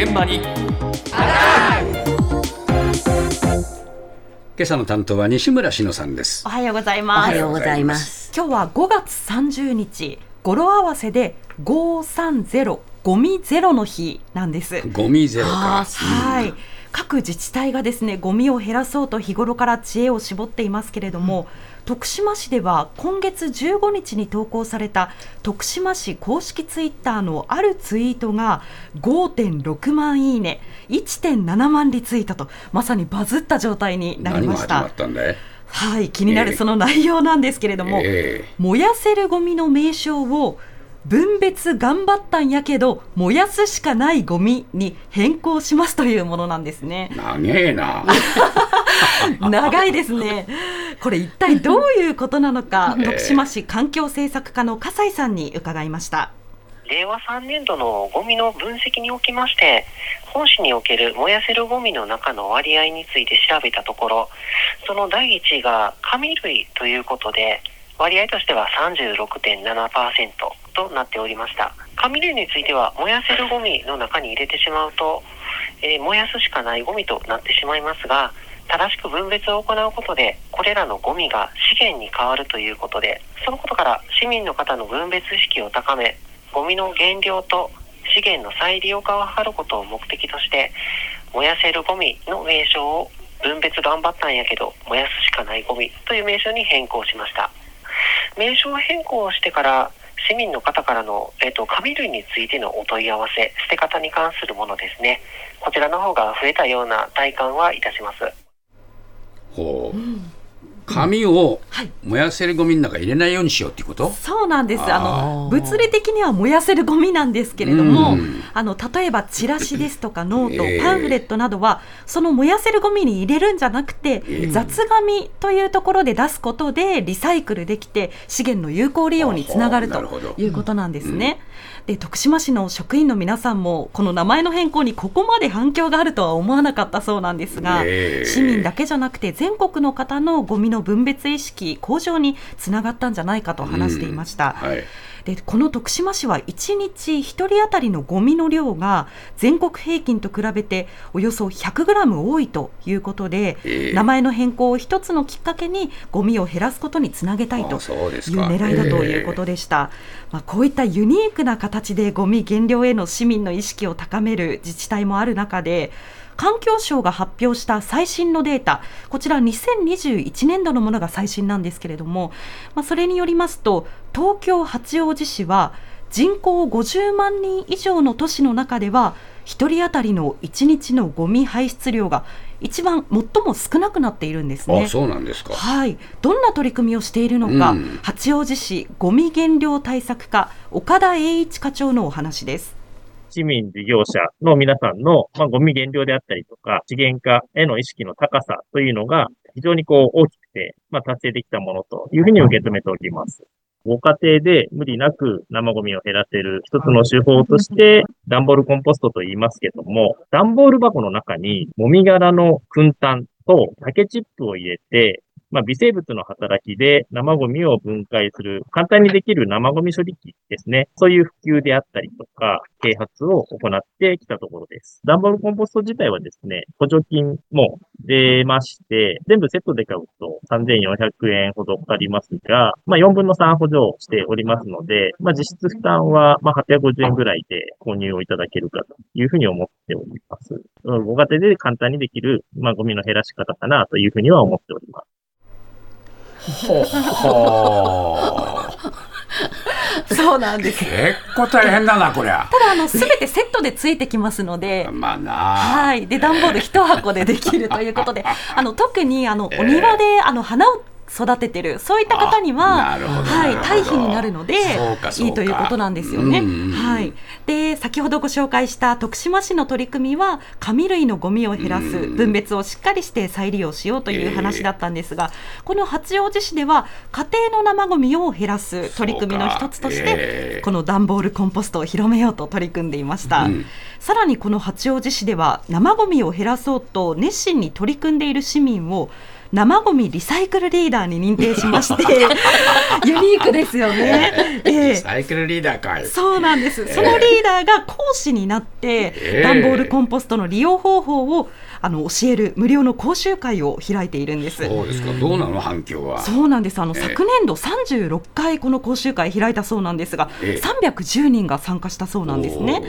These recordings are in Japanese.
現場に。今朝の担当は西村篠さんです。おはようございおます。はようございます。今日は5月30日語呂合わせで530ゴミゼロの日なんです。ゴミゼロあかーはい各自治体がですねゴミを減らそうと日頃から知恵を絞っていますけれども、徳島市では今月15日に投稿された徳島市公式ツイッターのあるツイートが5.6万いいね1.7万リツイートとまさにバズった状態になりました。ったんだい？はい気になええるその内容なんですけれども、え。燃やせるゴミの名称を分別頑張ったんやけど燃やすしかないゴミに変更しますというものなんですね。え長えな。長いですね。これ一体どういうことなのか、ええ。徳島市環境政策課の笠井さんに伺いました。令和3年度のゴミの分析におきまして本市における燃やせるゴミの中の割合について調べたところその第1位が紙類ということで割合としては36.7%となっておりました。紙類については燃やせるゴミの中に入れてしまうと、えー燃やすしかないゴミとなってしまいますが正しく分別を行うことでこれらのゴミが資源に変わるということでそのことから市民の方の分別意識を高めゴミの減量と資源の再利用化を図ることを目的として燃やせるゴミの名称を分別頑張ったんやけど燃やすしかないゴミという名称に変更しました。名称変更をしてから市民の方からの、えっと紙類についてのお問い合わせ捨て方に関するものですね。こちらの方が増えたような体感はいたします。ほう紙をはい。燃やせるゴミの中に入れないようにしようっていうこと？そうなんです。あの物理的には燃やせるゴミなんですけれども、うん。あの例えばチラシですとかノート、ええパンフレットなどはその燃やせるゴミに入れるんじゃなくて、ええ雑紙というところで出すことでリサイクルできて資源の有効利用につながるということなんですね。で徳島市の職員の皆さんもこの名前の変更にここまで反響があるとは思わなかったそうなんですが、ええ市民だけじゃなくて全国の方のゴミの分別意識向上につながったんじゃないかと話していました。はいでこの徳島市は1日1人当たりのゴミの量が全国平均と比べておよそ100グラム多いということで、ええ。名前の変更を一つのきっかけにゴミを減らすことにつなげたいというか。狙いだということでした、まあ、こういったユニークな形でゴミ減量への市民の意識を高める自治体もある中で環境省が発表した最新のデータこちら2021年度のものが最新なんですけれども、まあ、それによりますと東京八王子市は人口50万人以上の都市の中では1人当たりの1日のゴミ排出量が一番最も少なくなっているんですね。あそうなんですかはい、どんな取り組みをしているのか、うん八王子市ゴミ減量対策課岡田栄一課長のお話です。市民事業者の皆さんの、まあ、ゴミ減量であったりとか、資源化への意識の高さというのが非常にこう大きくて、まあ、達成できたものというふうに受け止めております。ご家庭で無理なく生ゴミを減らせる一つの手法として、段ボールコンポストと言いますけども、段ボール箱の中にもみ殻の燻炭と竹チップを入れて、まあ、微生物の働きで生ゴミを分解する、簡単にできる生ゴミ処理機ですね。そういう普及であったりとか、啓発を行ってきたところです。段ボールコンポスト自体はですね、補助金も出まして、全部セットで買うと3400円ほどかかりますが、まあ、4分の3補助しておりますので、まあ、実質負担はまあ850円ぐらいで購入をいただけるかというふうに思っております。ご家庭で簡単にできる、まあ、ゴミの減らし方かなというふうには思っております。ほ ほそうなんです。結構大変だなこりゃただあのすべてセットでついてきますので。まあなはい、で段ボール一箱でできるということで、あの特にあの お庭であの花を育ててる。そういった方には、はい、なるほど。堆肥になるのでいいということなんですよね。はい。で先ほどご紹介した徳島市の取り組みは紙類のゴミを減らすうん分別をしっかりして再利用しようという話だったんですが、この八王子市では家庭の生ゴミを減らす取り組みの一つとして、ええ。この段ボールコンポストを広めようと取り組んでいました。うん。さらにこの八王子市では生ゴミを減らそうと熱心に取り組んでいる市民を生ゴミリサイクルリーダーに認定しまして ユニークですよね。ええサイクルリーダーかい。そうなんです。そのリーダーが講師になって、ええ段ボールコンポストの利用方法をあの教える無料の講習会を開いているんです。そうですか。どうなの？反響は。そうなんです。あの、ええ昨年度36回この講習会開いたそうなんですが、ええ310人が参加したそうなんですね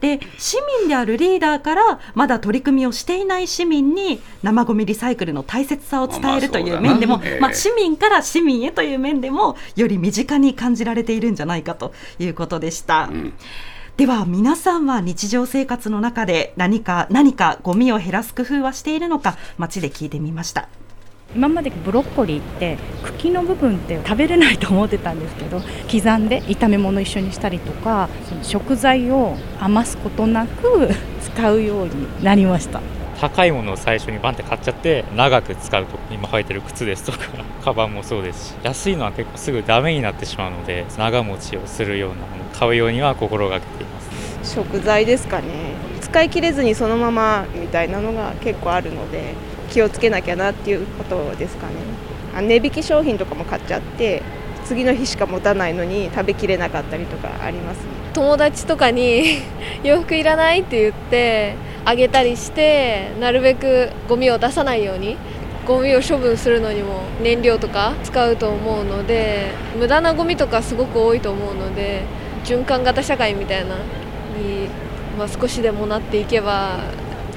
おー。で、市民であるリーダーからまだ取り組みをしていない市民に生ゴミリサイクルの大切さを伝えるという面でも、まあまあ市民から市民へという面でもより身近に感じられているんじゃないかということでした。うんでは皆さんは日常生活の中で何か何かゴミを減らす工夫はしているのか街で聞いてみました。今までブロッコリーって茎の部分って食べれないと思ってたんですけど刻んで炒め物一緒にしたりとかその食材を余すことなく使うようになりました高いものを最初にバンって買っちゃって長く使うと今履いてる靴ですとか カバンもそうですし安いのは結構すぐダメになってしまうので長持ちをするようなものを買うようには心がけています食材ですかね。使い切れずにそのままみたいなのが結構あるので気をつけなきゃなっていうことですかね。値引き商品とかも買っちゃって次の日しか持たないのに食べきれなかったりとかありますね。友達とかに 洋服いらないって言ってあげたりしてなるべくゴミを出さないようにゴミを処分するのにも燃料とか使うと思うので無駄なゴミとかすごく多いと思うので循環型社会みたいなに、まあ、少しでもなっていけば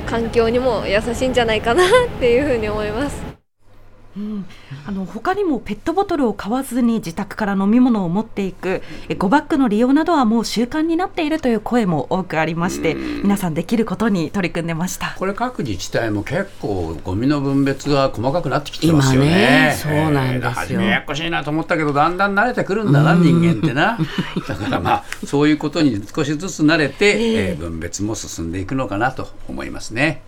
環境にも優しいんじゃないかなっていうふうに思います。うん、あの他にもペットボトルを買わずに自宅から飲み物を持っていくえゴバッグの利用などはもう習慣になっているという声も多くありましてうん皆さんできることに取り組んでました。これ各自治体も結構ゴミの分別が細かくなってきてますよね。今ねそうなんですよえー初めややこしいなと思ったけどだんだん慣れてくるんだな人間ってな。だからまあそういうことに少しずつ慣れて、えー分別も進んでいくのかなと思いますね。